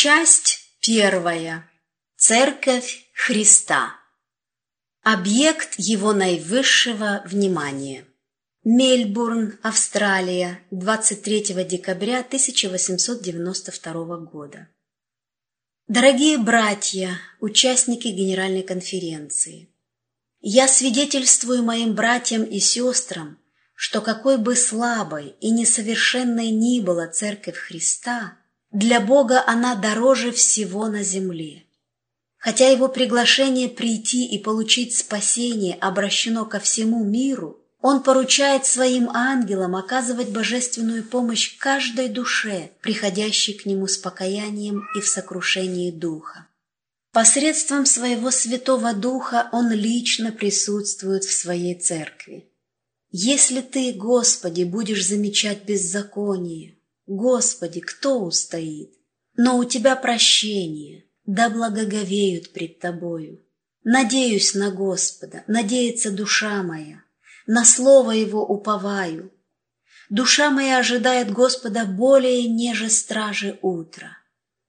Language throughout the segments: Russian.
Часть первая. Церковь Христа. Объект его наивысшего внимания. Мельбурн, Австралия, 23 декабря 1892 года. Дорогие братья, участники Генеральной конференции, я свидетельствую моим братьям и сестрам, что какой бы слабой и несовершенной ни была Церковь Христа, для Бога она дороже всего на земле. Хотя его приглашение прийти и получить спасение обращено ко всему миру, он поручает своим ангелам оказывать божественную помощь каждой душе, приходящей к нему с покаянием и в сокрушении духа. Посредством своего Святого Духа Он лично присутствует в своей церкви. Если Ты, Господи, будешь замечать беззаконие, Господи, кто устоит? Но у Тебя прощение, да благоговеют пред Тобою. Надеюсь на Господа, надеется душа моя, на Слово Его уповаю. Душа моя ожидает Господа более, неже стражи утра.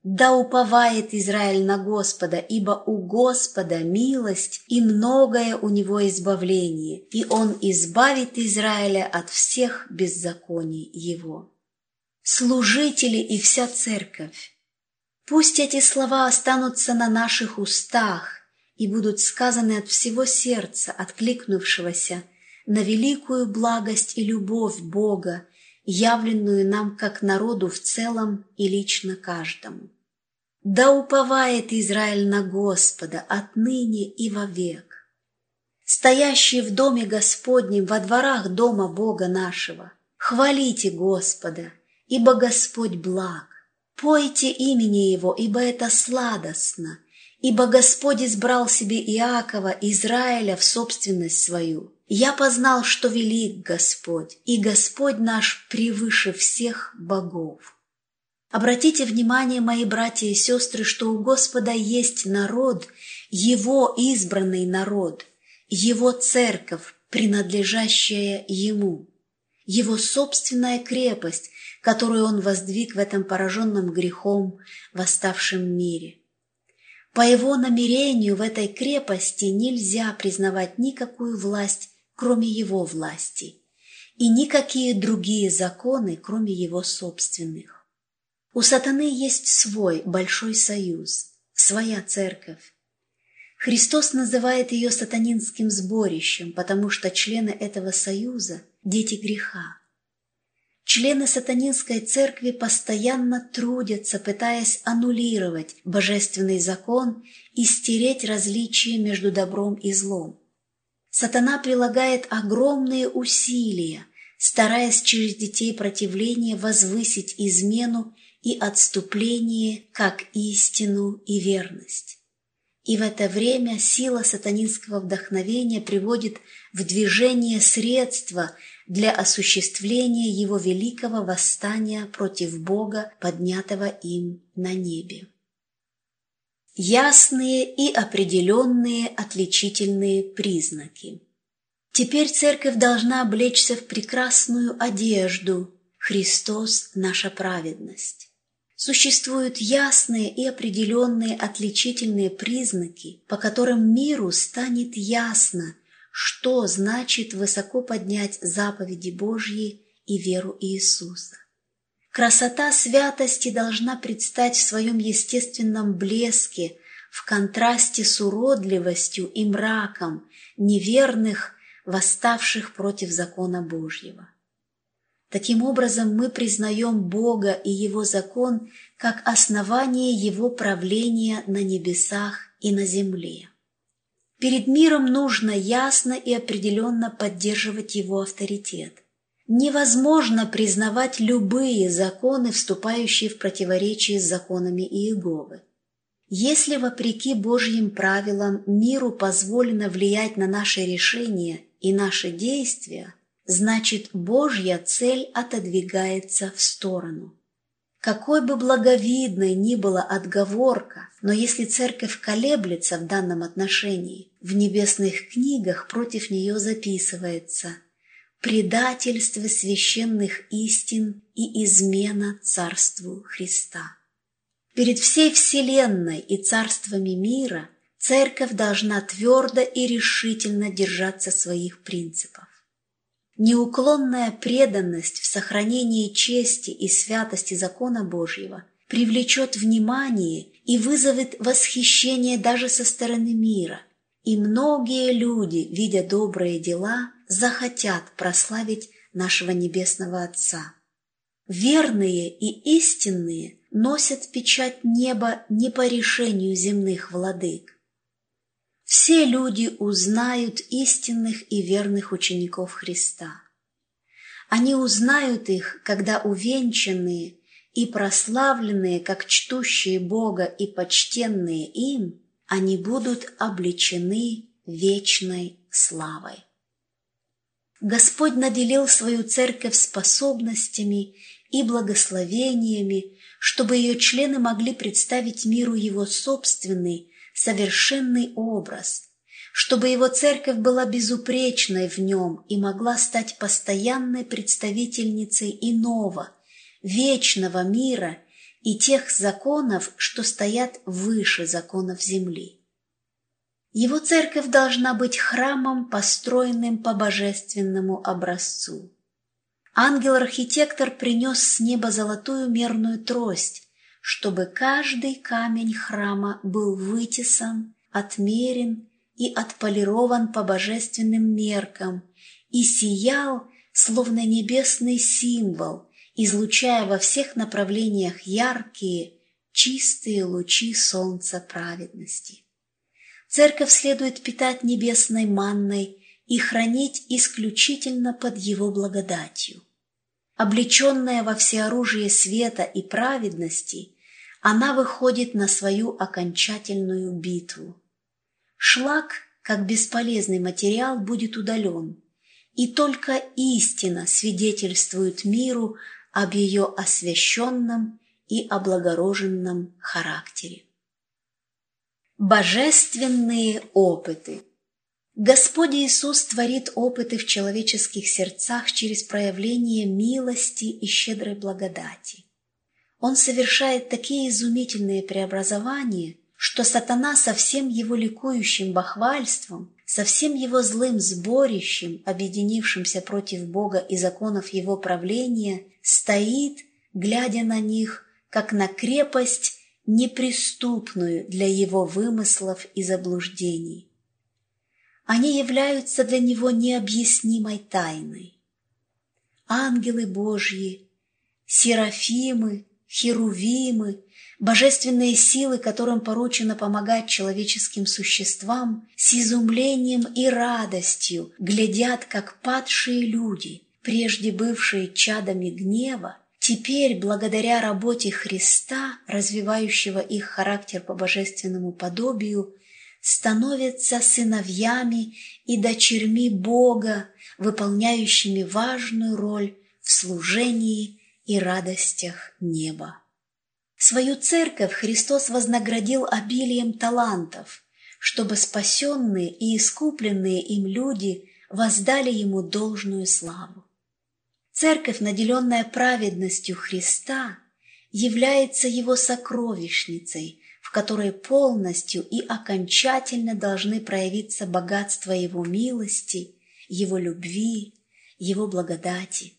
Да уповает Израиль на Господа, ибо у Господа милость и многое у него избавление, и он избавит Израиля от всех беззаконий его. Служители и вся церковь, пусть эти слова останутся на наших устах и будут сказаны от всего сердца, откликнувшегося на великую благость и любовь Бога, явленную нам как народу в целом и лично каждому. Да уповает Израиль на Господа отныне и вовек. Стоящие в доме Господнем, во дворах дома Бога нашего, хвалите Господа, ибо Господь благ. Пойте имени Его, ибо это сладостно, ибо Господь избрал себе Иакова, Израиля в собственность свою. Я познал, что велик Господь, и Господь наш превыше всех богов. Обратите внимание, мои братья и сестры, что у Господа есть народ, Его избранный народ, Его церковь, принадлежащая Ему, Его собственная крепость, которую Он воздвиг в этом пораженном грехом восставшем мире. По Его намерению в этой крепости нельзя признавать никакую власть кроме его власти, и никакие другие законы, кроме его собственных. У сатаны есть свой большой союз, своя церковь. Христос называет ее сатанинским сборищем, потому что члены этого союза – дети греха. Члены сатанинской церкви постоянно трудятся, пытаясь аннулировать божественный закон и стереть различия между добром и злом. Сатана прилагает огромные усилия, стараясь через детей противления возвысить измену и отступление как истину и верность. И в это время сила сатанинского вдохновения приводит в движение средства для осуществления его великого восстания против Бога, поднятого им на небе ясные и определенные отличительные признаки. Теперь церковь должна облечься в прекрасную одежду «Христос – наша праведность». Существуют ясные и определенные отличительные признаки, по которым миру станет ясно, что значит высоко поднять заповеди Божьи и веру Иисуса. Красота святости должна предстать в своем естественном блеске, в контрасте с уродливостью и мраком неверных, восставших против закона Божьего. Таким образом, мы признаем Бога и Его закон как основание Его правления на небесах и на земле. Перед миром нужно ясно и определенно поддерживать Его авторитет – невозможно признавать любые законы, вступающие в противоречие с законами Иеговы. Если, вопреки Божьим правилам, миру позволено влиять на наши решения и наши действия, значит, Божья цель отодвигается в сторону. Какой бы благовидной ни была отговорка, но если церковь колеблется в данном отношении, в небесных книгах против нее записывается – предательство священных истин и измена Царству Христа. Перед всей Вселенной и царствами мира церковь должна твердо и решительно держаться своих принципов. Неуклонная преданность в сохранении чести и святости закона Божьего привлечет внимание и вызовет восхищение даже со стороны мира, и многие люди, видя добрые дела, захотят прославить нашего Небесного Отца. Верные и истинные носят печать неба не по решению земных владык. Все люди узнают истинных и верных учеников Христа. Они узнают их, когда увенчанные и прославленные, как чтущие Бога и почтенные им, они будут обличены вечной славой. Господь наделил свою церковь способностями и благословениями, чтобы ее члены могли представить миру его собственный, совершенный образ, чтобы его церковь была безупречной в нем и могла стать постоянной представительницей иного, вечного мира и тех законов, что стоят выше законов земли. Его церковь должна быть храмом, построенным по божественному образцу. Ангел-архитектор принес с неба золотую мерную трость, чтобы каждый камень храма был вытесан, отмерен и отполирован по божественным меркам и сиял, словно небесный символ, излучая во всех направлениях яркие, чистые лучи солнца праведности. Церковь следует питать небесной манной и хранить исключительно под его благодатью. Облеченная во всеоружие света и праведности, она выходит на свою окончательную битву. Шлак, как бесполезный материал, будет удален, и только истина свидетельствует миру об ее освященном и облагороженном характере. Божественные опыты Господь Иисус творит опыты в человеческих сердцах через проявление милости и щедрой благодати. Он совершает такие изумительные преобразования, что сатана со всем его ликующим бахвальством, со всем его злым сборищем, объединившимся против Бога и законов его правления, стоит, глядя на них, как на крепость неприступную для его вымыслов и заблуждений. Они являются для него необъяснимой тайной. Ангелы Божьи, серафимы, херувимы, божественные силы, которым поручено помогать человеческим существам, с изумлением и радостью глядят, как падшие люди, прежде бывшие чадами гнева, теперь, благодаря работе Христа, развивающего их характер по божественному подобию, становятся сыновьями и дочерьми Бога, выполняющими важную роль в служении и радостях неба. Свою церковь Христос вознаградил обилием талантов, чтобы спасенные и искупленные им люди воздали Ему должную славу. Церковь, наделенная праведностью Христа, является Его сокровищницей, в которой полностью и окончательно должны проявиться богатство Его милости, Его любви, Его благодати.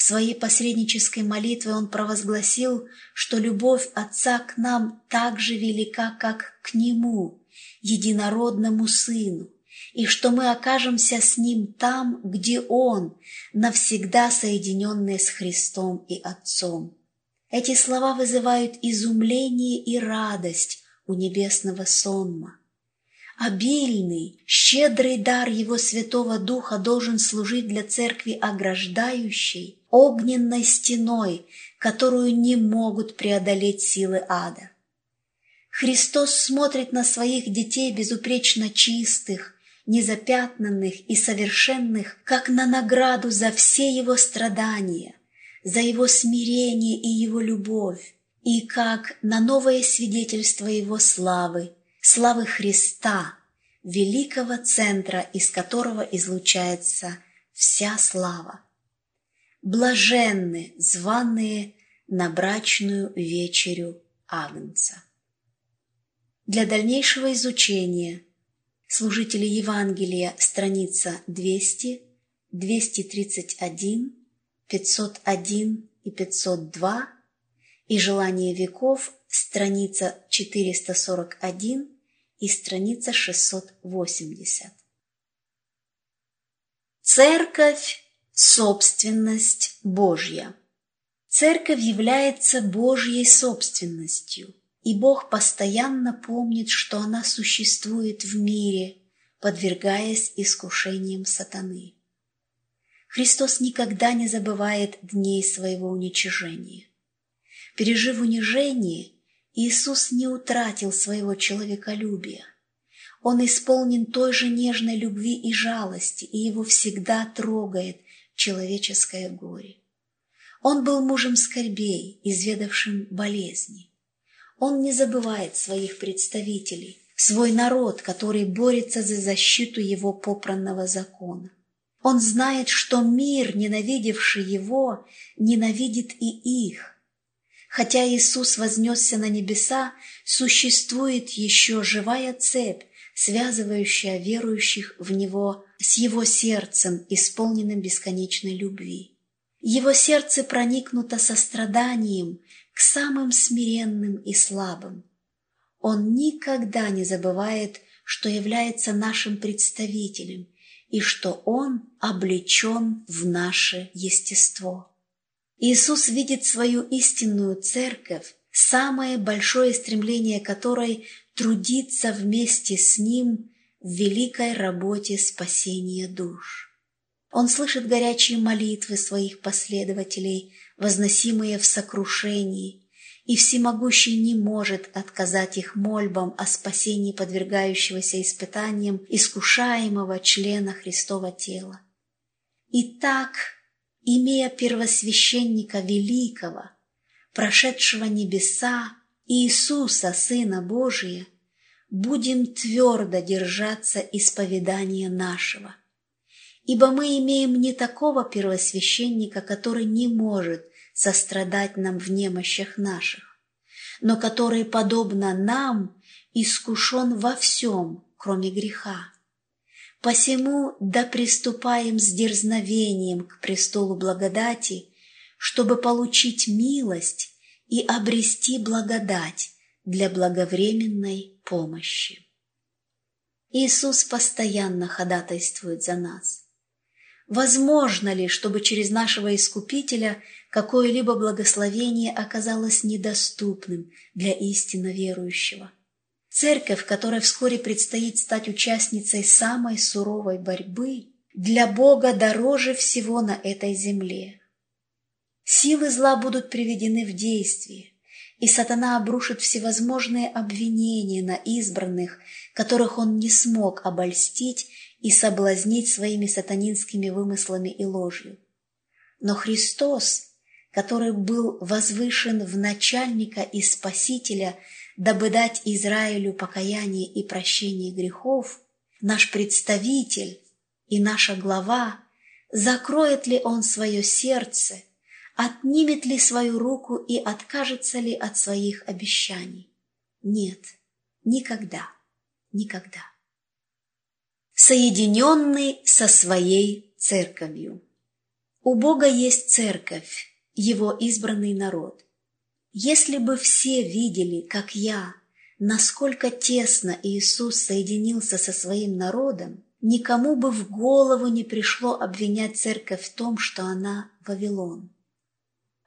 В своей посреднической молитве он провозгласил, что любовь Отца к нам так же велика, как к Нему, единородному Сыну, и что мы окажемся с Ним там, где Он, навсегда соединенные с Христом и Отцом. Эти слова вызывают изумление и радость у небесного сонма. Обильный, щедрый дар Его Святого Духа должен служить для Церкви ограждающей, огненной стеной, которую не могут преодолеть силы ада. Христос смотрит на своих детей безупречно чистых, незапятнанных и совершенных, как на награду за все Его страдания, за его смирение и его любовь, и как на новое свидетельство его славы, славы Христа, великого центра, из которого излучается вся слава. Блаженны, званые на брачную вечерю Агнца. Для дальнейшего изучения служители Евангелия, страница 200, 231, 501 и 502 и «Желание веков», страница 441 и страница 680. Церковь – собственность Божья. Церковь является Божьей собственностью, и Бог постоянно помнит, что она существует в мире, подвергаясь искушениям сатаны. Христос никогда не забывает дней своего уничижения. Пережив унижение, Иисус не утратил своего человеколюбия. Он исполнен той же нежной любви и жалости, и его всегда трогает человеческое горе. Он был мужем скорбей, изведавшим болезни. Он не забывает своих представителей, свой народ, который борется за защиту его попранного закона. Он знает, что мир, ненавидевший его, ненавидит и их. Хотя Иисус вознесся на небеса, существует еще живая цепь, связывающая верующих в Него с Его сердцем, исполненным бесконечной любви. Его сердце проникнуто состраданием к самым смиренным и слабым. Он никогда не забывает, что является нашим представителем и что Он облечен в наше естество. Иисус видит свою истинную церковь, самое большое стремление которой трудиться вместе с Ним в великой работе спасения душ. Он слышит горячие молитвы своих последователей, возносимые в сокрушении, и всемогущий не может отказать их мольбам о спасении подвергающегося испытаниям искушаемого члена Христова тела. Итак, имея первосвященника великого, прошедшего небеса, Иисуса, Сына Божия, будем твердо держаться исповедания нашего, ибо мы имеем не такого первосвященника, который не может сострадать нам в немощах наших, но который, подобно нам, искушен во всем, кроме греха. Посему да приступаем с дерзновением к престолу благодати, чтобы получить милость и обрести благодать для благовременной помощи. Иисус постоянно ходатайствует за нас. Возможно ли, чтобы через нашего Искупителя какое-либо благословение оказалось недоступным для истинно верующего? Церковь, которой вскоре предстоит стать участницей самой суровой борьбы, для Бога дороже всего на этой земле. Силы зла будут приведены в действие, и сатана обрушит всевозможные обвинения на избранных, которых он не смог обольстить и соблазнить своими сатанинскими вымыслами и ложью. Но Христос, который был возвышен в начальника и спасителя, дабы дать Израилю покаяние и прощение грехов, наш представитель и наша глава, закроет ли он свое сердце, отнимет ли свою руку и откажется ли от своих обещаний? Нет, никогда, никогда соединенный со своей церковью. У Бога есть церковь, Его избранный народ. Если бы все видели, как я, насколько тесно Иисус соединился со своим народом, никому бы в голову не пришло обвинять церковь в том, что она Вавилон.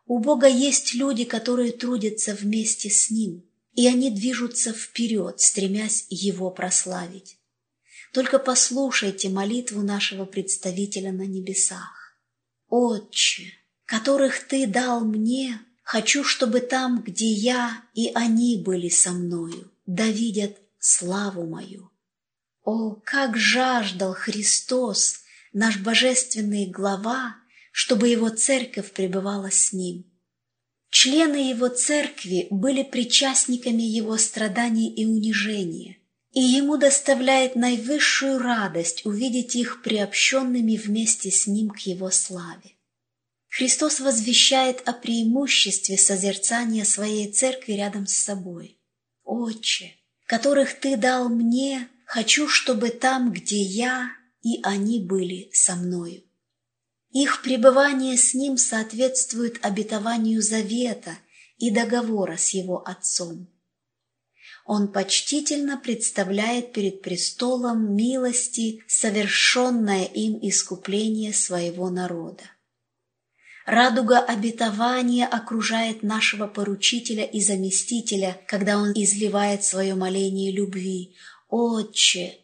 У Бога есть люди, которые трудятся вместе с Ним, и они движутся вперед, стремясь Его прославить. Только послушайте молитву нашего представителя на небесах. «Отче, которых Ты дал мне, хочу, чтобы там, где я и они были со мною, да видят славу мою». О, как жаждал Христос, наш божественный глава, чтобы его церковь пребывала с ним. Члены его церкви были причастниками его страданий и унижения – и ему доставляет наивысшую радость увидеть их приобщенными вместе с ним к его славе. Христос возвещает о преимуществе созерцания своей церкви рядом с собой. «Отче, которых Ты дал мне, хочу, чтобы там, где я, и они были со мною». Их пребывание с Ним соответствует обетованию завета и договора с Его Отцом. Он почтительно представляет перед престолом милости совершенное им искупление своего народа. Радуга обетования окружает нашего поручителя и заместителя, когда он изливает свое моление любви. «Отче,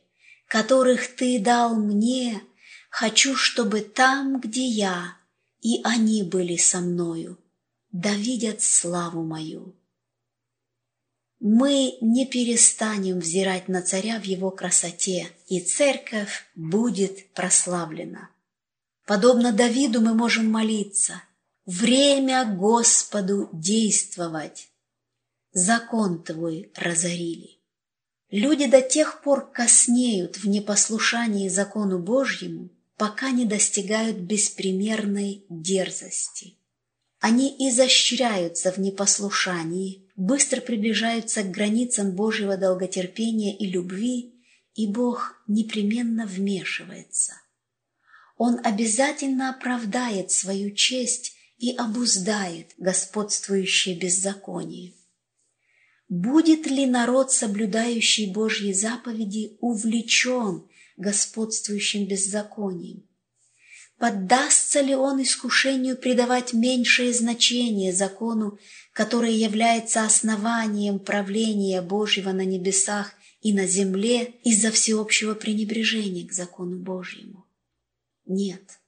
которых Ты дал мне, хочу, чтобы там, где я, и они были со мною, да видят славу мою». Мы не перестанем взирать на царя в его красоте, и церковь будет прославлена. Подобно Давиду мы можем молиться. Время Господу действовать. Закон Твой разорили. Люди до тех пор коснеют в непослушании закону Божьему, пока не достигают беспримерной дерзости. Они изощряются в непослушании, быстро приближаются к границам Божьего долготерпения и любви, и Бог непременно вмешивается – он обязательно оправдает свою честь и обуздает господствующее беззаконие. Будет ли народ, соблюдающий Божьи заповеди, увлечен господствующим беззаконием? Поддастся ли он искушению придавать меньшее значение закону, который является основанием правления Божьего на небесах и на земле из-за всеобщего пренебрежения к закону Божьему? Нет.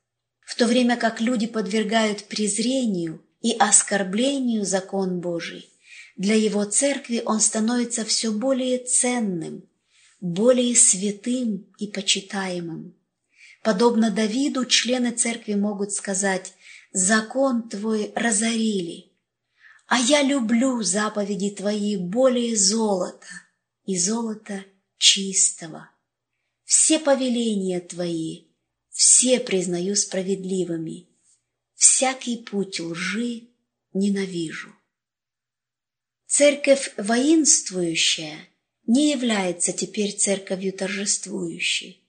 В то время как люди подвергают презрению и оскорблению закон Божий, для его церкви он становится все более ценным, более святым и почитаемым. Подобно Давиду, члены церкви могут сказать «Закон твой разорили, а я люблю заповеди твои более золота и золота чистого. Все повеления твои все признаю справедливыми, всякий путь лжи ненавижу. Церковь воинствующая не является теперь церковью торжествующей.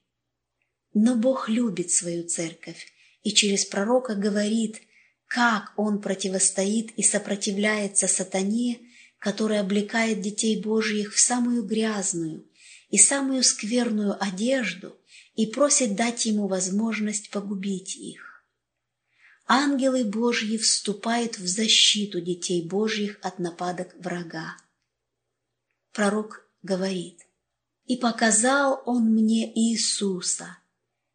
Но Бог любит свою церковь и через пророка говорит, как Он противостоит и сопротивляется сатане, который облекает детей Божьих в самую грязную и самую скверную одежду – и просит дать ему возможность погубить их. Ангелы Божьи вступают в защиту детей Божьих от нападок врага. Пророк говорит, «И показал он мне Иисуса,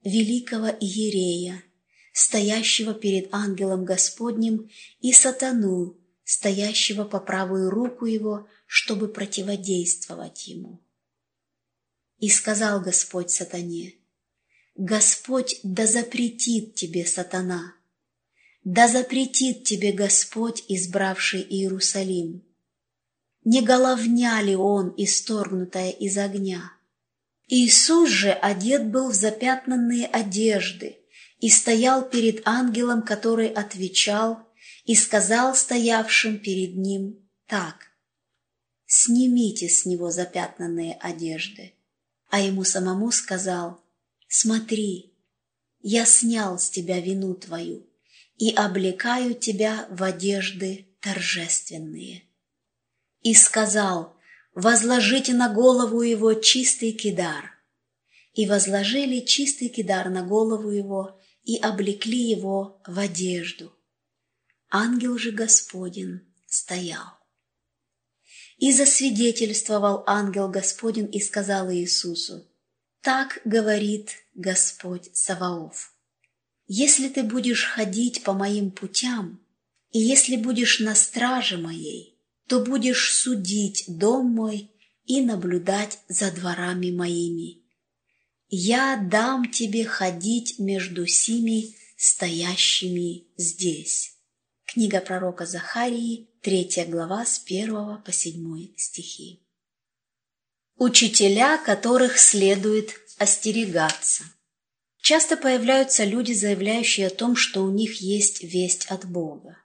великого Иерея, стоящего перед ангелом Господним, и сатану, стоящего по правую руку его, чтобы противодействовать ему. И сказал Господь сатане, Господь да запретит тебе, сатана, да запретит тебе Господь, избравший Иерусалим. Не головня ли он, исторгнутая из огня? Иисус же одет был в запятнанные одежды и стоял перед ангелом, который отвечал и сказал стоявшим перед ним так «Снимите с него запятнанные одежды». А ему самому сказал – Смотри, я снял с тебя вину твою и облекаю тебя в одежды торжественные. И сказал, возложите на голову его чистый кидар. И возложили чистый кидар на голову его и облекли его в одежду. Ангел же Господень стоял. И засвидетельствовал ангел Господень и сказал Иисусу, так говорит Господь Саваоф. Если ты будешь ходить по моим путям, и если будешь на страже моей, то будешь судить дом мой и наблюдать за дворами моими. Я дам тебе ходить между сими стоящими здесь. Книга пророка Захарии, 3 глава с 1 по 7 стихи учителя которых следует остерегаться. Часто появляются люди, заявляющие о том, что у них есть весть от Бога.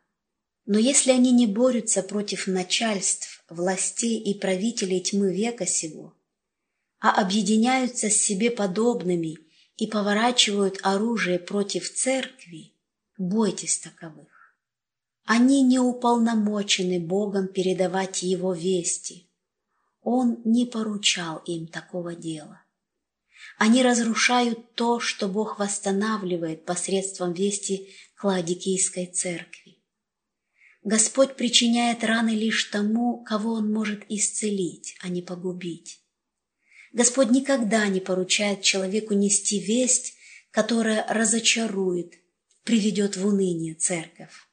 Но если они не борются против начальств, властей и правителей тьмы века сего, а объединяются с себе подобными и поворачивают оружие против церкви, бойтесь таковых. Они не уполномочены Богом передавать Его вести. Он не поручал им такого дела. Они разрушают то, что Бог восстанавливает посредством вести Кладикийской церкви. Господь причиняет раны лишь тому, кого Он может исцелить, а не погубить. Господь никогда не поручает человеку нести весть, которая разочарует, приведет в уныние церковь.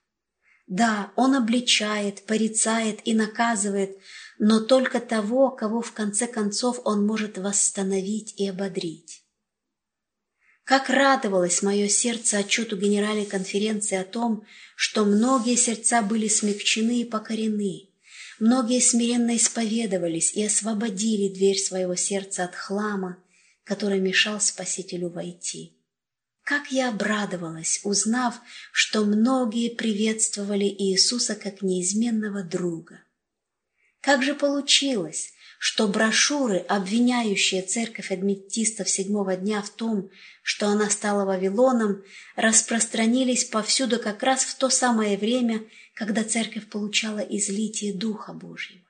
Да, Он обличает, порицает и наказывает, но только того, кого в конце концов Он может восстановить и ободрить. Как радовалось мое сердце отчету Генеральной конференции о том, что многие сердца были смягчены и покорены, многие смиренно исповедовались и освободили дверь своего сердца от хлама, который мешал Спасителю войти. Как я обрадовалась, узнав, что многие приветствовали Иисуса как неизменного друга. Как же получилось, что брошюры, обвиняющие церковь адвентистов седьмого дня в том, что она стала Вавилоном, распространились повсюду как раз в то самое время, когда церковь получала излитие Духа Божьего.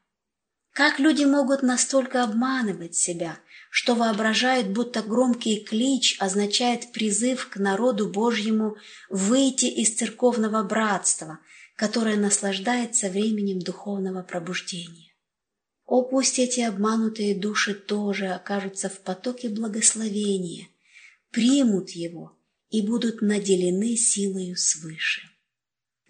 Как люди могут настолько обманывать себя, что воображают, будто громкий клич означает призыв к народу Божьему выйти из церковного братства, которое наслаждается временем духовного пробуждения. О, пусть эти обманутые души тоже окажутся в потоке благословения, примут его и будут наделены силою свыше.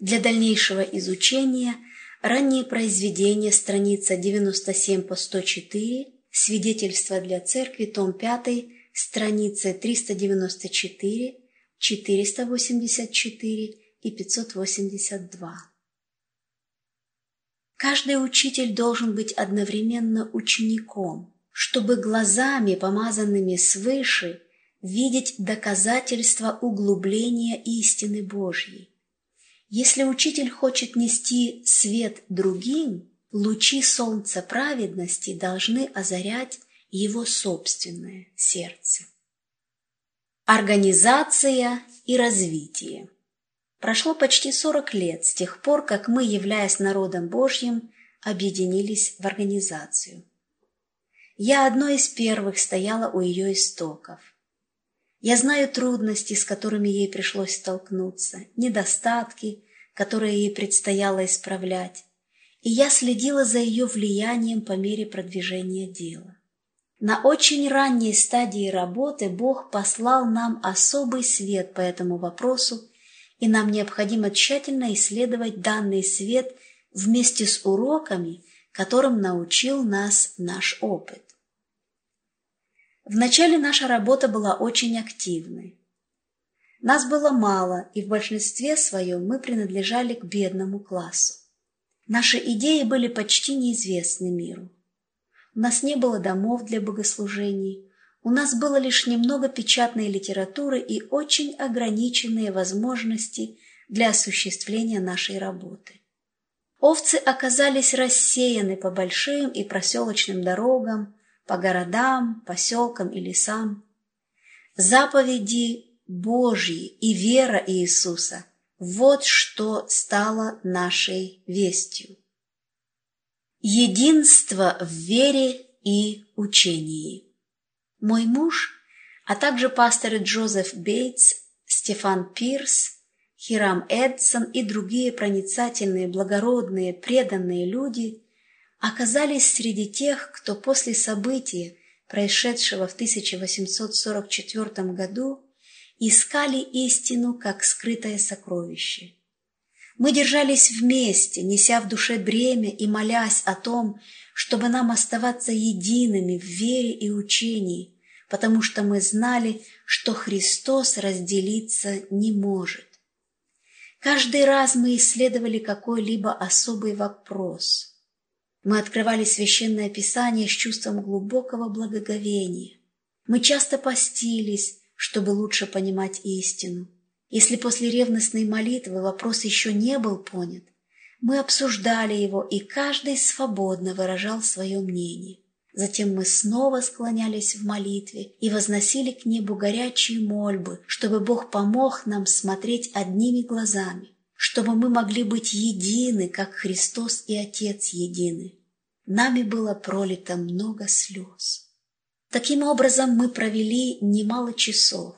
Для дальнейшего изучения ранние произведения, страница 97 по 104, Свидетельство для церкви, том 5, страницы 394, 484 и 582. Каждый учитель должен быть одновременно учеником, чтобы глазами, помазанными свыше, видеть доказательства углубления истины Божьей. Если учитель хочет нести свет другим, лучи солнца праведности должны озарять его собственное сердце. Организация и развитие. Прошло почти 40 лет с тех пор, как мы, являясь народом Божьим, объединились в организацию. Я одной из первых стояла у ее истоков. Я знаю трудности, с которыми ей пришлось столкнуться, недостатки, которые ей предстояло исправлять, и я следила за ее влиянием по мере продвижения дела. На очень ранней стадии работы Бог послал нам особый свет по этому вопросу, и нам необходимо тщательно исследовать данный свет вместе с уроками, которым научил нас наш опыт. Вначале наша работа была очень активной. Нас было мало, и в большинстве своем мы принадлежали к бедному классу. Наши идеи были почти неизвестны миру. У нас не было домов для богослужений, у нас было лишь немного печатной литературы и очень ограниченные возможности для осуществления нашей работы. Овцы оказались рассеяны по большим и проселочным дорогам, по городам, поселкам и лесам. Заповеди Божьи и вера Иисуса вот что стало нашей вестью. Единство в вере и учении. Мой муж, а также пасторы Джозеф Бейтс, Стефан Пирс, Хирам Эдсон и другие проницательные, благородные, преданные люди оказались среди тех, кто после события, происшедшего в 1844 году, искали истину как скрытое сокровище. Мы держались вместе, неся в душе бремя и молясь о том, чтобы нам оставаться едиными в вере и учении, потому что мы знали, что Христос разделиться не может. Каждый раз мы исследовали какой-либо особый вопрос. Мы открывали Священное Писание с чувством глубокого благоговения. Мы часто постились, чтобы лучше понимать истину. Если после ревностной молитвы вопрос еще не был понят, мы обсуждали его, и каждый свободно выражал свое мнение. Затем мы снова склонялись в молитве и возносили к небу горячие мольбы, чтобы Бог помог нам смотреть одними глазами, чтобы мы могли быть едины, как Христос и Отец едины. Нами было пролито много слез. Таким образом, мы провели немало часов.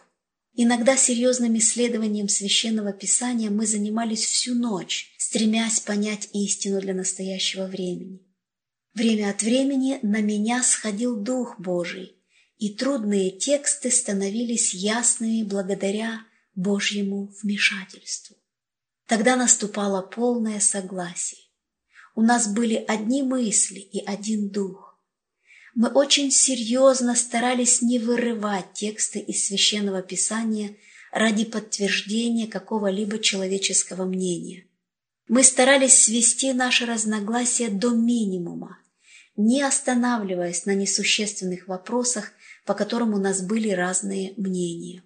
Иногда серьезным исследованием священного писания мы занимались всю ночь, стремясь понять истину для настоящего времени. Время от времени на меня сходил Дух Божий, и трудные тексты становились ясными благодаря Божьему вмешательству. Тогда наступало полное согласие. У нас были одни мысли и один дух. Мы очень серьезно старались не вырывать тексты из Священного Писания ради подтверждения какого-либо человеческого мнения. Мы старались свести наши разногласия до минимума, не останавливаясь на несущественных вопросах, по которым у нас были разные мнения.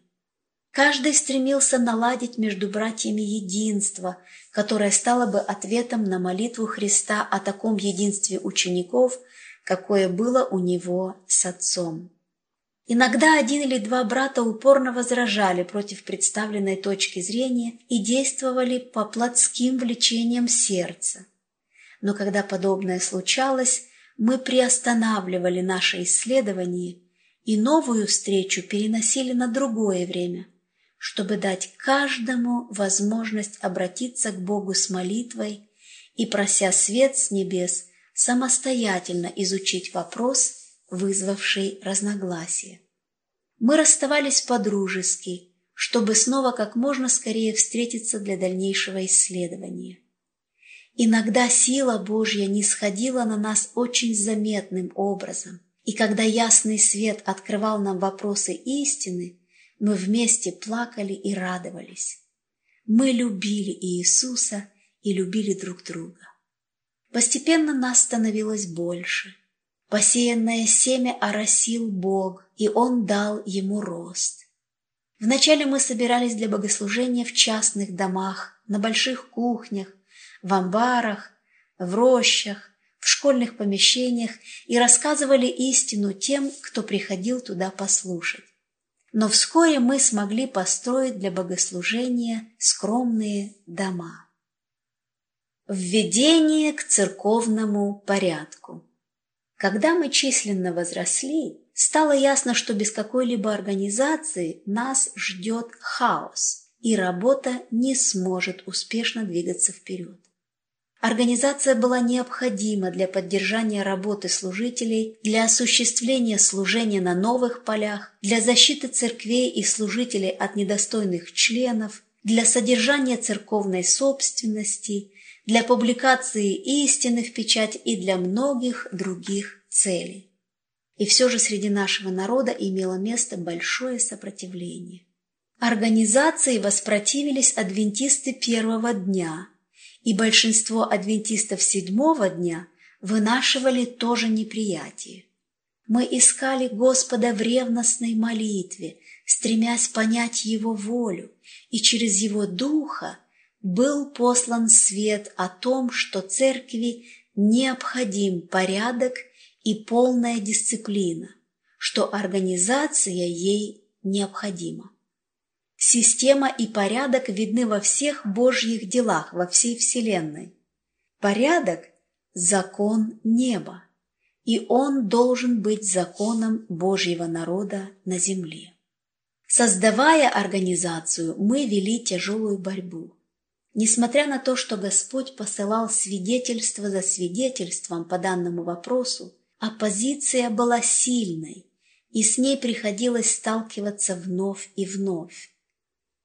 Каждый стремился наладить между братьями единство, которое стало бы ответом на молитву Христа о таком единстве учеников, какое было у него с отцом. Иногда один или два брата упорно возражали против представленной точки зрения и действовали по плотским влечениям сердца. Но когда подобное случалось, мы приостанавливали наше исследование и новую встречу переносили на другое время, чтобы дать каждому возможность обратиться к Богу с молитвой и, прося свет с небес, самостоятельно изучить вопрос, вызвавший разногласия. Мы расставались по-дружески, чтобы снова как можно скорее встретиться для дальнейшего исследования. Иногда сила Божья не сходила на нас очень заметным образом, и когда ясный свет открывал нам вопросы истины, мы вместе плакали и радовались. Мы любили Иисуса и любили друг друга. Постепенно нас становилось больше. Посеянное семя оросил Бог, и Он дал ему рост. Вначале мы собирались для богослужения в частных домах, на больших кухнях, в амбарах, в рощах, в школьных помещениях и рассказывали истину тем, кто приходил туда послушать. Но вскоре мы смогли построить для богослужения скромные дома. Введение к церковному порядку. Когда мы численно возросли, стало ясно, что без какой-либо организации нас ждет хаос, и работа не сможет успешно двигаться вперед. Организация была необходима для поддержания работы служителей, для осуществления служения на новых полях, для защиты церквей и служителей от недостойных членов, для содержания церковной собственности, для публикации истины в печать и для многих других целей. И все же среди нашего народа имело место большое сопротивление. Организации воспротивились адвентисты первого дня – и большинство адвентистов седьмого дня вынашивали тоже неприятие. Мы искали Господа в ревностной молитве, стремясь понять Его волю, и через Его Духа был послан свет о том, что церкви необходим порядок и полная дисциплина, что организация ей необходима. Система и порядок видны во всех Божьих делах, во всей Вселенной. Порядок – закон неба, и он должен быть законом Божьего народа на земле. Создавая организацию, мы вели тяжелую борьбу. Несмотря на то, что Господь посылал свидетельство за свидетельством по данному вопросу, оппозиция была сильной, и с ней приходилось сталкиваться вновь и вновь.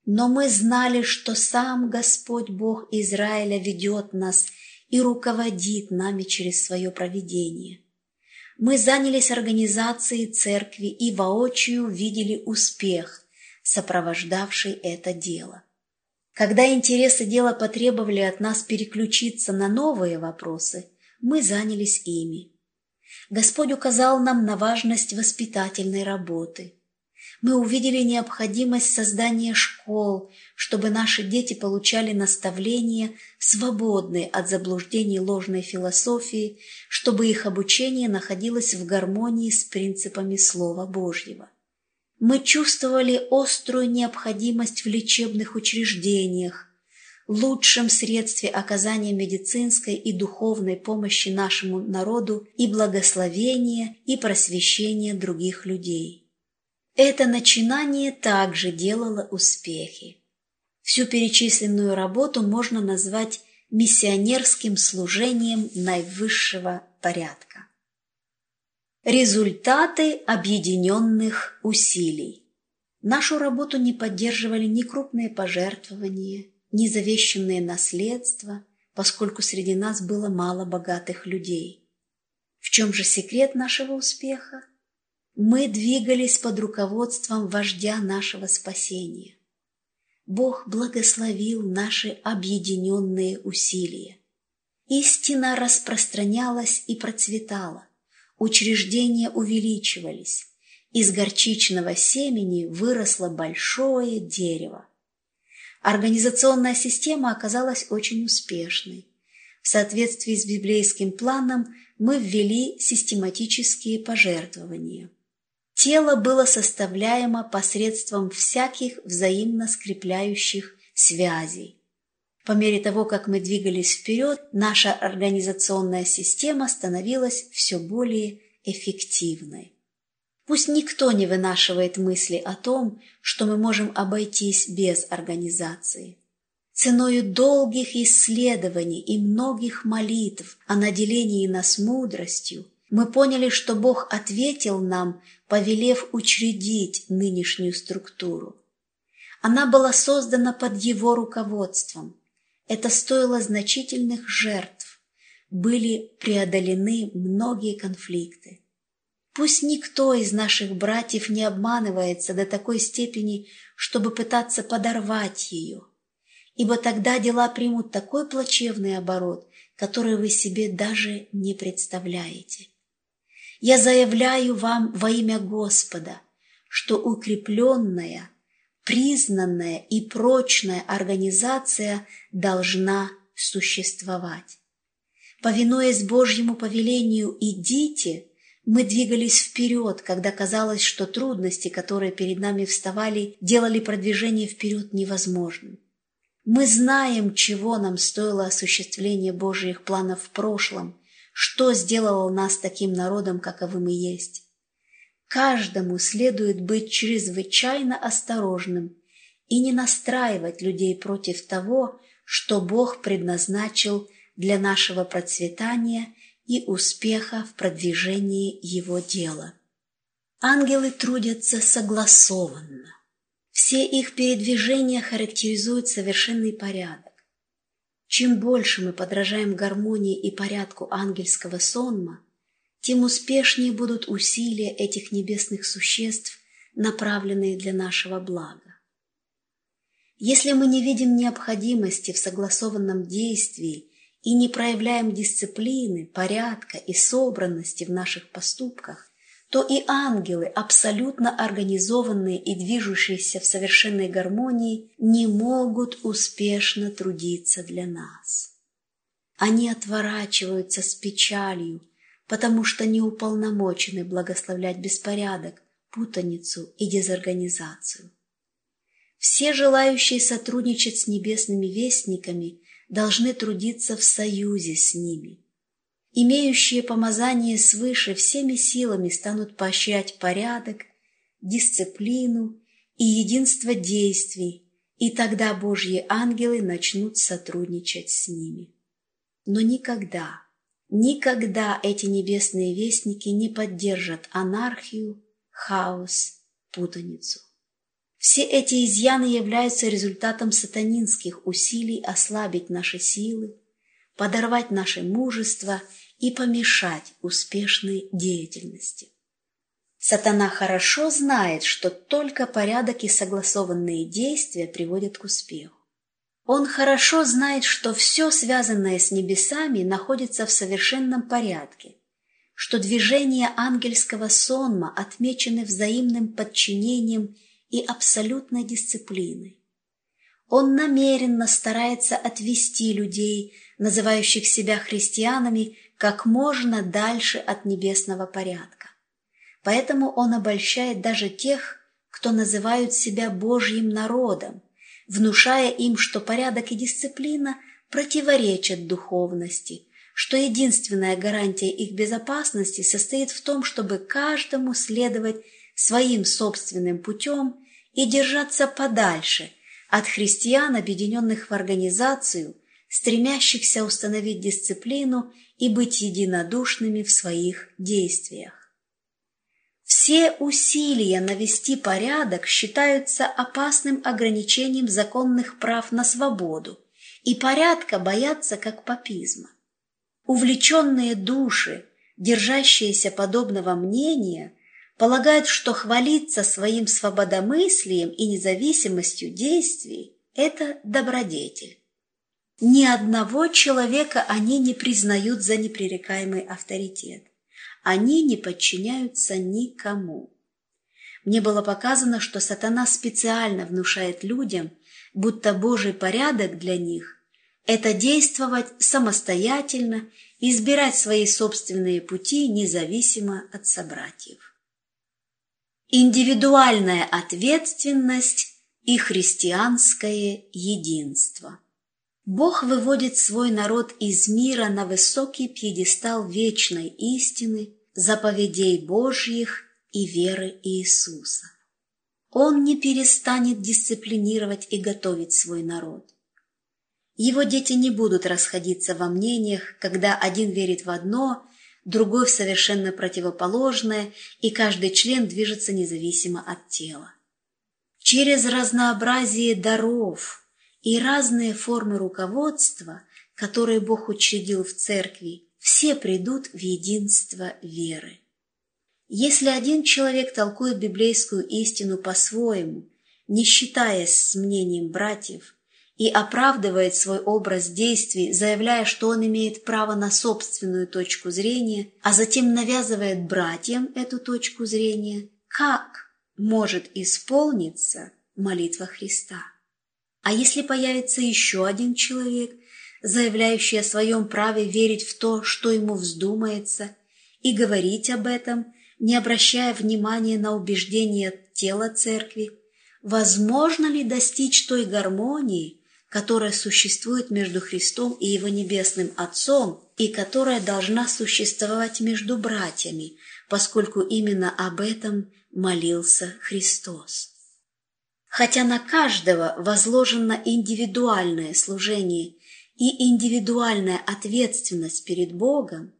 Но мы знали, что сам Господь Бог Израиля ведет нас и руководит нами через свое провидение. Мы занялись организацией церкви и воочию видели успех, сопровождавший это дело. Когда интересы дела потребовали от нас переключиться на новые вопросы, мы занялись ими. Господь указал нам на важность воспитательной работы – Мы увидели необходимость создания школ, чтобы наши дети получали наставления, свободные от заблуждений ложной философии, чтобы их обучение находилось в гармонии с принципами Слова Божьего. Мы чувствовали острую необходимость в лечебных учреждениях, лучшем средстве оказания медицинской и духовной помощи нашему народу и благословения и просвещения других людей. Это начинание также делало успехи. Всю перечисленную работу можно назвать миссионерским служением наивысшего порядка. Результаты объединенных усилий. Нашу работу не поддерживали ни крупные пожертвования, ни завещанные наследства, поскольку среди нас было мало богатых людей. В чем же секрет нашего успеха? Мы двигались под руководством вождя нашего спасения. Бог благословил наши объединенные усилия. Истина распространялась и процветала, учреждения увеличивались, из горчичного семени выросло большое дерево. Организационная система оказалась очень успешной. В соответствии с библейским планом мы ввели систематические пожертвования. Тело было составляемо посредством всяких взаимно скрепляющих связей. По мере того, как мы двигались вперед, наша организационная система становилась все более эффективной. Пусть никто не вынашивает мысли о том, что мы можем обойтись без организации. Ценою долгих исследований и многих молитв о наделении нас мудростью мы поняли, что Бог ответил нам, повелев учредить нынешнюю структуру. Она была создана под Его руководством. Это стоило значительных жертв. Были преодолены многие конфликты. Пусть никто из наших братьев не обманывается до такой степени, чтобы пытаться подорвать ее, ибо тогда дела примут такой плачевный оборот, который вы себе даже не представляете. Я заявляю вам во имя Господа, что укрепленная, признанная и прочная организация должна существовать. Повинуясь Божьему повелению «идите», мы двигались вперед, когда казалось, что трудности, которые перед нами вставали, делали продвижение вперед невозможным. Мы знаем, чего нам стоило осуществление Божьих планов в прошлом, что сделало нас таким народом, каковым мы есть. Каждому следует быть чрезвычайно осторожным и не настраивать людей против того, что Бог предназначил для нашего процветания и успеха в продвижении его дела. Ангелы трудятся согласованно. Все их передвижения характеризуют совершенный порядок. Чем больше мы подражаем гармонии и порядку ангельского сонма, тем успешнее будут усилия этих небесных существ, направленные для нашего блага. Если мы не видим необходимости в согласованном действии и не проявляем дисциплины, порядка и собранности в наших поступках, то и ангелы, абсолютно организованные и движущиеся в совершенной гармонии, не могут успешно трудиться для нас. Они отворачиваются с печалью, потому что не уполномочены благословлять беспорядок, путаницу и дезорганизацию. Все желающие сотрудничать с небесными вестниками должны трудиться в союзе с ними. Имеющие помазание свыше всеми силами станут поощрять порядок, дисциплину и единство действий, и тогда Божьи ангелы начнут сотрудничать с ними. Но никогда, никогда эти небесные вестники не поддержат анархию, хаос, путаницу. Все эти изъяны являются результатом сатанинских усилий ослабить наши силы, подорвать наше мужество и помешать успешной деятельности. Сатана хорошо знает, что только порядок и согласованные действия приводят к успеху. Он хорошо знает, что все, связанное с небесами, находится в совершенном порядке, что движения ангельского сонма отмечены взаимным подчинением и абсолютной дисциплиной. Он намеренно старается отвести людей, называющих себя христианами, как можно дальше от небесного порядка. Поэтому он обольщает даже тех, кто называют себя Божьим народом, внушая им, что порядок и дисциплина противоречат духовности, что единственная гарантия их безопасности состоит в том, чтобы каждому следовать своим собственным путем и держаться подальше от христиан, объединенных в организацию, стремящихся установить дисциплину и быть единодушными в своих действиях. Все усилия навести порядок считаются опасным ограничением законных прав на свободу, и порядка боятся как папизма. Увлеченные души, держащиеся подобного мнения, полагают, что хвалиться своим свободомыслием и независимостью действий – это добродетель. Ни одного человека они не признают за непререкаемый авторитет. Они не подчиняются никому. Мне было показано, что сатана специально внушает людям, будто Божий порядок для них – это действовать самостоятельно, избирать свои собственные пути независимо от собратьев. Индивидуальная ответственность и христианское единство. Бог выводит свой народ из мира на высокий пьедестал вечной истины, заповедей Божьих и веры Иисуса. Он не перестанет дисциплинировать и готовить свой народ. Его дети не будут расходиться во мнениях, когда один верит в одно, другой в совершенно противоположное, и каждый член движется независимо от тела. Через разнообразие даров – и разные формы руководства, которые Бог учредил в церкви, все придут в единство веры. Если один человек толкует библейскую истину по-своему, не считаясь с мнением братьев, и оправдывает свой образ действий, заявляя, что он имеет право на собственную точку зрения, а затем навязывает братьям эту точку зрения, как может исполниться молитва Христа? А если появится еще один человек, заявляющий о своем праве верить в то, что ему вздумается, и говорить об этом, не обращая внимания на убеждения тела церкви, возможно ли достичь той гармонии, которая существует между Христом и Его Небесным Отцом и которая должна существовать между братьями, поскольку именно об этом молился Христос. Хотя на каждого возложено индивидуальное служение и индивидуальная ответственность перед Богом,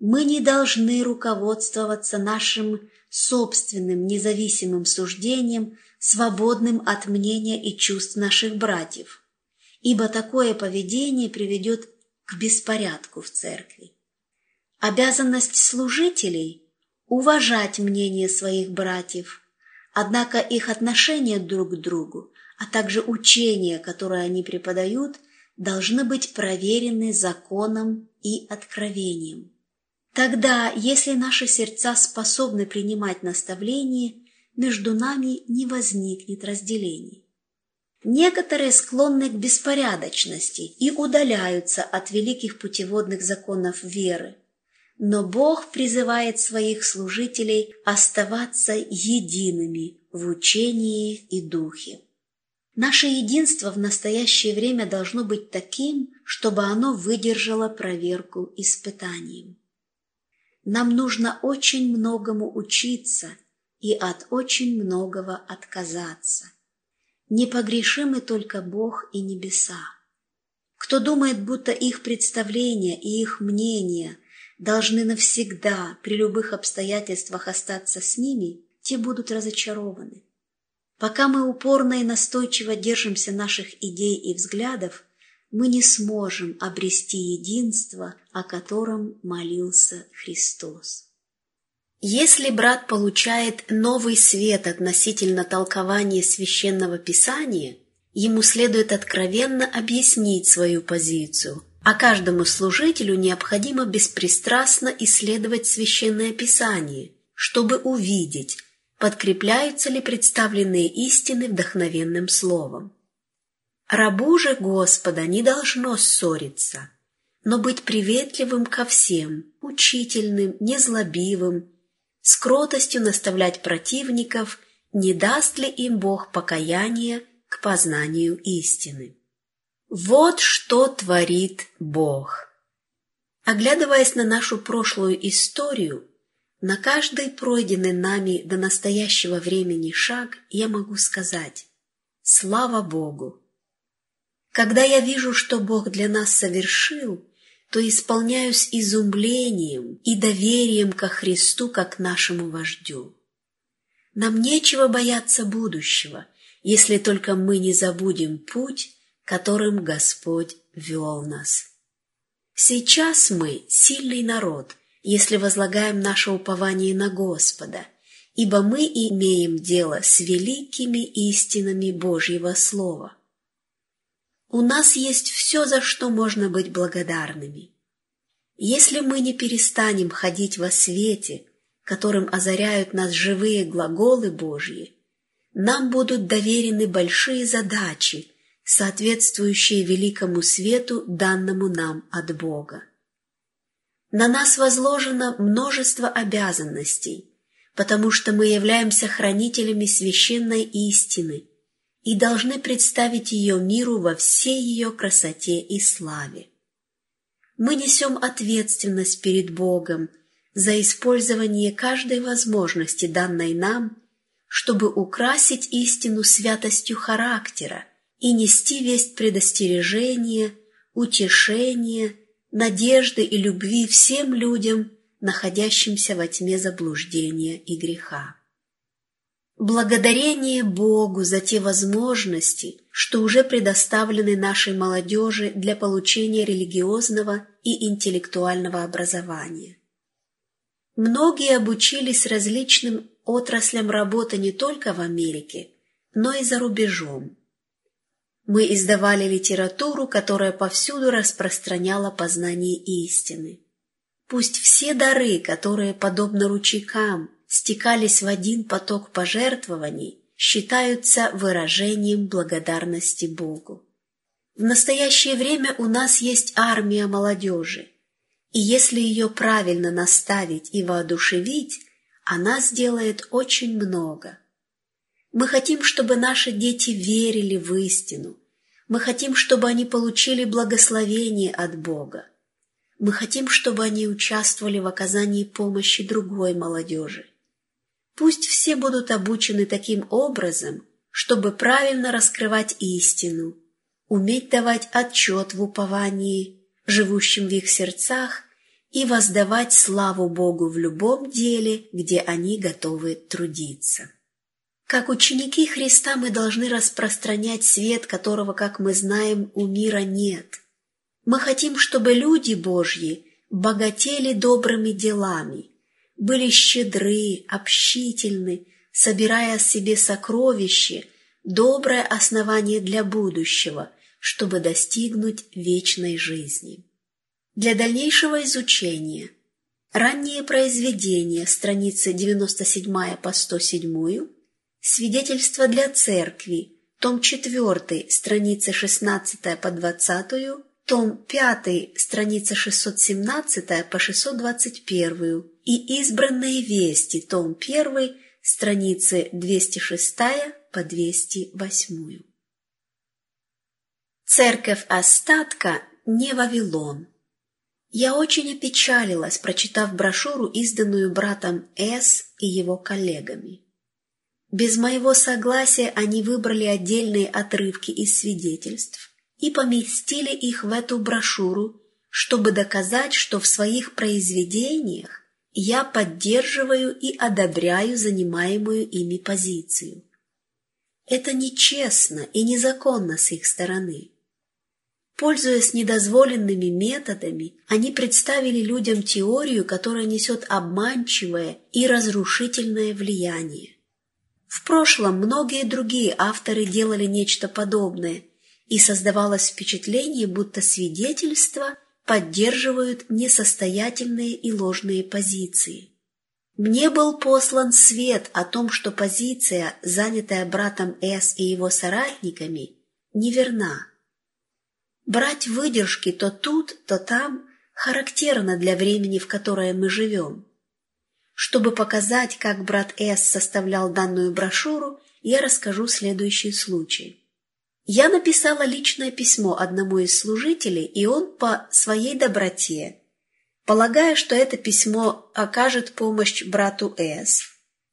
мы не должны руководствоваться нашим собственным независимым суждением, свободным от мнения и чувств наших братьев, ибо такое поведение приведет к беспорядку в церкви. Обязанность служителей – уважать мнение своих братьев – Однако их отношения друг к другу, а также учения, которые они преподают, должны быть проверены законом и откровением. Тогда, если наши сердца способны принимать наставления, между нами не возникнет разделений. Некоторые склонны к беспорядочности и удаляются от великих путеводных законов веры, но Бог призывает своих служителей оставаться едиными в учении и духе. Наше единство в настоящее время должно быть таким, чтобы оно выдержало проверку испытанием. Нам нужно очень многому учиться и от очень многого отказаться. Непогрешимы только Бог и небеса. Кто думает, будто их представления и их мнения – должны навсегда при любых обстоятельствах остаться с ними, те будут разочарованы. Пока мы упорно и настойчиво держимся наших идей и взглядов, мы не сможем обрести единство, о котором молился Христос. Если брат получает новый свет относительно толкования священного писания, ему следует откровенно объяснить свою позицию – а каждому служителю необходимо беспристрастно исследовать Священное Писание, чтобы увидеть, подкрепляются ли представленные истины вдохновенным словом. Рабу же Господа не должно ссориться, но быть приветливым ко всем, учительным, незлобивым, с кротостью наставлять противников, не даст ли им Бог покаяния к познанию истины. Вот что творит Бог. Оглядываясь на нашу прошлую историю, на каждый пройденный нами до настоящего времени шаг я могу сказать «Слава Богу!». Когда я вижу, что Бог для нас совершил, то исполняюсь изумлением и доверием ко Христу как нашему вождю. Нам нечего бояться будущего, если только мы не забудем путь, которым Господь вел нас. Сейчас мы сильный народ, если возлагаем наше упование на Господа, ибо мы имеем дело с великими истинами Божьего Слова. У нас есть все, за что можно быть благодарными. Если мы не перестанем ходить во свете, которым озаряют нас живые глаголы Божьи, нам будут доверены большие задачи, соответствующие великому свету, данному нам от Бога. На нас возложено множество обязанностей, потому что мы являемся хранителями священной истины и должны представить ее миру во всей ее красоте и славе. Мы несем ответственность перед Богом за использование каждой возможности, данной нам, чтобы украсить истину святостью характера, и нести весть предостережения, утешения, надежды и любви всем людям, находящимся во тьме заблуждения и греха. Благодарение Богу за те возможности, что уже предоставлены нашей молодежи для получения религиозного и интеллектуального образования. Многие обучились различным отраслям работы не только в Америке, но и за рубежом. Мы издавали литературу, которая повсюду распространяла познание истины. Пусть все дары, которые, подобно ручейкам, стекались в один поток пожертвований, считаются выражением благодарности Богу. В настоящее время у нас есть армия молодежи, и если ее правильно наставить и воодушевить, она сделает очень много. Мы хотим, чтобы наши дети верили в истину, мы хотим, чтобы они получили благословение от Бога. Мы хотим, чтобы они участвовали в оказании помощи другой молодежи. Пусть все будут обучены таким образом, чтобы правильно раскрывать истину, уметь давать отчет в уповании, живущим в их сердцах, и воздавать славу Богу в любом деле, где они готовы трудиться. Как ученики Христа мы должны распространять свет, которого, как мы знаем, у мира нет. Мы хотим, чтобы люди Божьи богатели добрыми делами, были щедры, общительны, собирая себе сокровища, доброе основание для будущего, чтобы достигнуть вечной жизни. Для дальнейшего изучения ранние произведения, страницы 97 по 107, Свидетельство для церкви, том 4, страница 16 по 20, том 5, страница 617 по 621 и избранные вести, том 1, страницы 206 по 208. Церковь остатка не Вавилон. Я очень опечалилась, прочитав брошюру, изданную братом С. и его коллегами. Без моего согласия они выбрали отдельные отрывки из свидетельств и поместили их в эту брошюру, чтобы доказать, что в своих произведениях я поддерживаю и одобряю занимаемую ими позицию. Это нечестно и незаконно с их стороны. Пользуясь недозволенными методами, они представили людям теорию, которая несет обманчивое и разрушительное влияние. В прошлом многие другие авторы делали нечто подобное, и создавалось впечатление, будто свидетельства поддерживают несостоятельные и ложные позиции. Мне был послан свет о том, что позиция, занятая братом С и его соратниками, неверна. Брать выдержки то тут, то там характерно для времени, в которое мы живем. Чтобы показать, как брат С составлял данную брошюру, я расскажу следующий случай. Я написала личное письмо одному из служителей, и он по своей доброте Полагая, что это письмо окажет помощь брату С,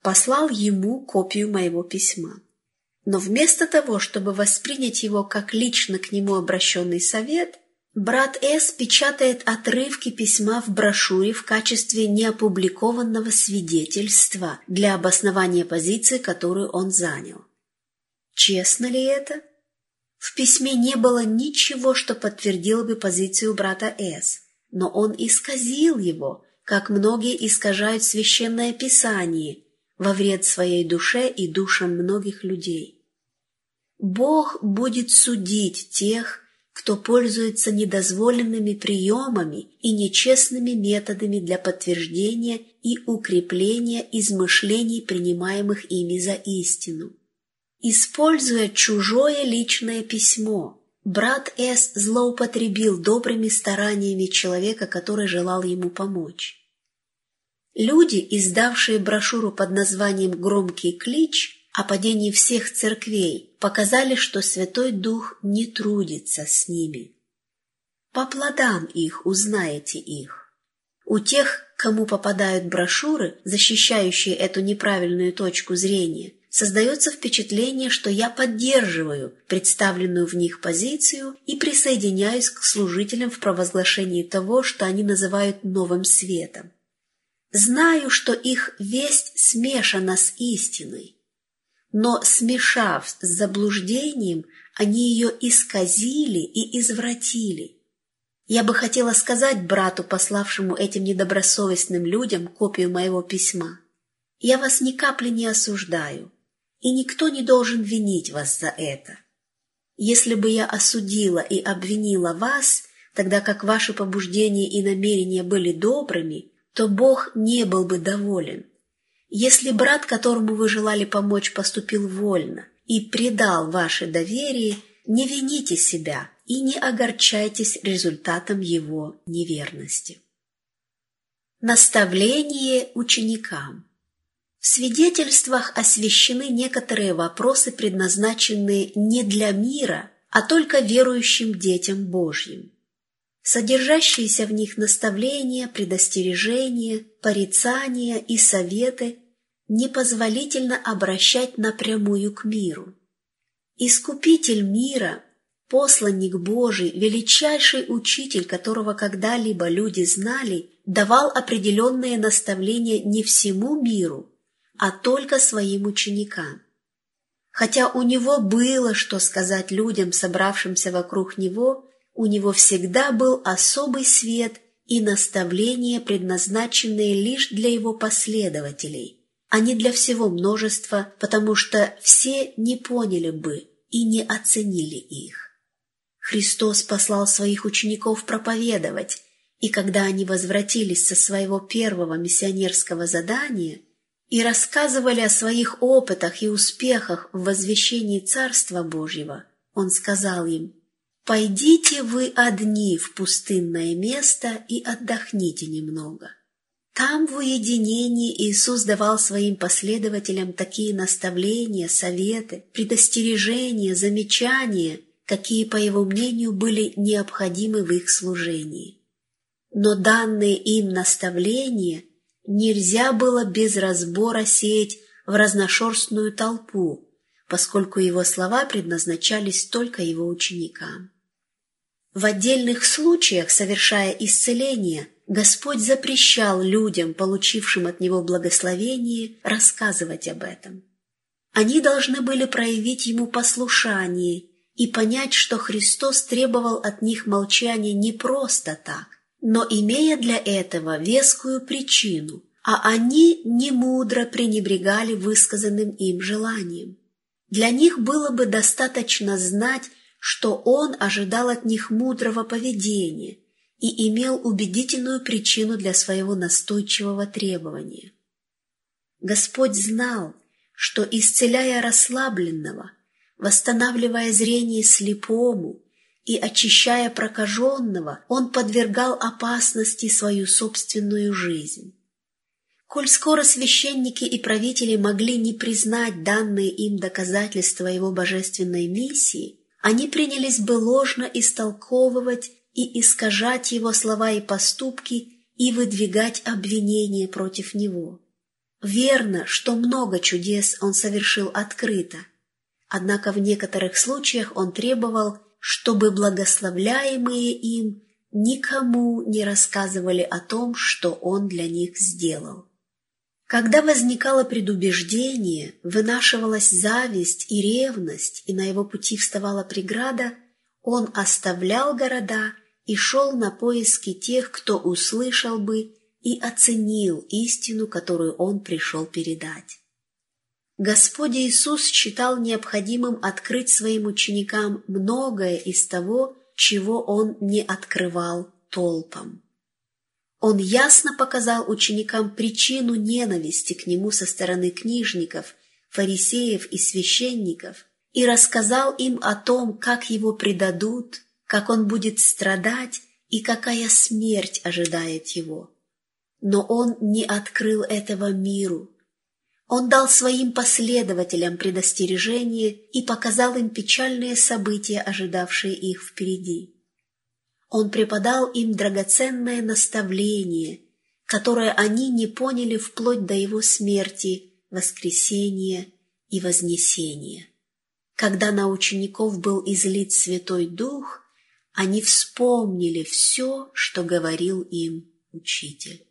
послал ему копию моего письма. Но вместо того, чтобы воспринять его как лично к нему обращенный совет, брат С печатает отрывки письма в брошюре в качестве неопубликованного свидетельства для обоснования позиции, которую он занял. Честно ли это? В письме не было ничего, что подтвердило бы позицию брата С но он исказил его, как многие искажают священное писание во вред своей душе и душам многих людей. Бог будет судить тех, кто пользуется недозволенными приемами и нечестными методами для подтверждения и укрепления измышлений, принимаемых ими за истину. Используя чужое личное письмо, Брат С. злоупотребил добрыми стараниями человека, который желал ему помочь. Люди, издавшие брошюру под названием «Громкий клич» о падении всех церквей, показали, что Святой Дух не трудится с ними. По плодам их узнаете их. У тех, кому попадают брошюры, защищающие эту неправильную точку зрения, создается впечатление, что я поддерживаю представленную в них позицию и присоединяюсь к служителям в провозглашении того, что они называют новым светом. Знаю, что их весть смешана с истиной, но, смешав с заблуждением, они ее исказили и извратили. Я бы хотела сказать брату, пославшему этим недобросовестным людям копию моего письма, «Я вас ни капли не осуждаю» и никто не должен винить вас за это. Если бы я осудила и обвинила вас, тогда как ваши побуждения и намерения были добрыми, то Бог не был бы доволен. Если брат, которому вы желали помочь, поступил вольно и предал ваше доверие, не вините себя и не огорчайтесь результатом его неверности. Наставление ученикам в свидетельствах освещены некоторые вопросы, предназначенные не для мира, а только верующим детям Божьим. Содержащиеся в них наставления, предостережения, порицания и советы непозволительно обращать напрямую к миру. Искупитель мира, посланник Божий, величайший учитель, которого когда-либо люди знали, давал определенные наставления не всему миру, а только своим ученикам. Хотя у него было что сказать людям, собравшимся вокруг него, у него всегда был особый свет и наставления, предназначенные лишь для его последователей, а не для всего множества, потому что все не поняли бы и не оценили их. Христос послал своих учеников проповедовать, и когда они возвратились со своего первого миссионерского задания – и рассказывали о своих опытах и успехах в возвещении Царства Божьего, он сказал им, «Пойдите вы одни в пустынное место и отдохните немного». Там в уединении Иисус давал своим последователям такие наставления, советы, предостережения, замечания, какие, по его мнению, были необходимы в их служении. Но данные им наставления нельзя было без разбора сеять в разношерстную толпу, поскольку его слова предназначались только его ученикам. В отдельных случаях, совершая исцеление, Господь запрещал людям, получившим от Него благословение, рассказывать об этом. Они должны были проявить Ему послушание и понять, что Христос требовал от них молчания не просто так, но имея для этого вескую причину, а они немудро пренебрегали высказанным им желанием. Для них было бы достаточно знать, что он ожидал от них мудрого поведения и имел убедительную причину для своего настойчивого требования. Господь знал, что, исцеляя расслабленного, восстанавливая зрение слепому и очищая прокаженного, он подвергал опасности свою собственную жизнь. Коль скоро священники и правители могли не признать данные им доказательства его божественной миссии, они принялись бы ложно истолковывать и искажать его слова и поступки и выдвигать обвинения против него. Верно, что много чудес он совершил открыто, однако в некоторых случаях он требовал, чтобы благословляемые им никому не рассказывали о том, что он для них сделал. Когда возникало предубеждение, вынашивалась зависть и ревность, и на его пути вставала преграда, он оставлял города и шел на поиски тех, кто услышал бы и оценил истину, которую он пришел передать. Господь Иисус считал необходимым открыть своим ученикам многое из того, чего Он не открывал толпам. Он ясно показал ученикам причину ненависти к Нему со стороны книжников, фарисеев и священников и рассказал им о том, как Его предадут, как Он будет страдать и какая смерть ожидает Его. Но он не открыл этого миру. Он дал своим последователям предостережение и показал им печальные события, ожидавшие их впереди. Он преподал им драгоценное наставление, которое они не поняли вплоть до его смерти, воскресения и вознесения. Когда на учеников был излит Святой Дух, они вспомнили все, что говорил им Учитель.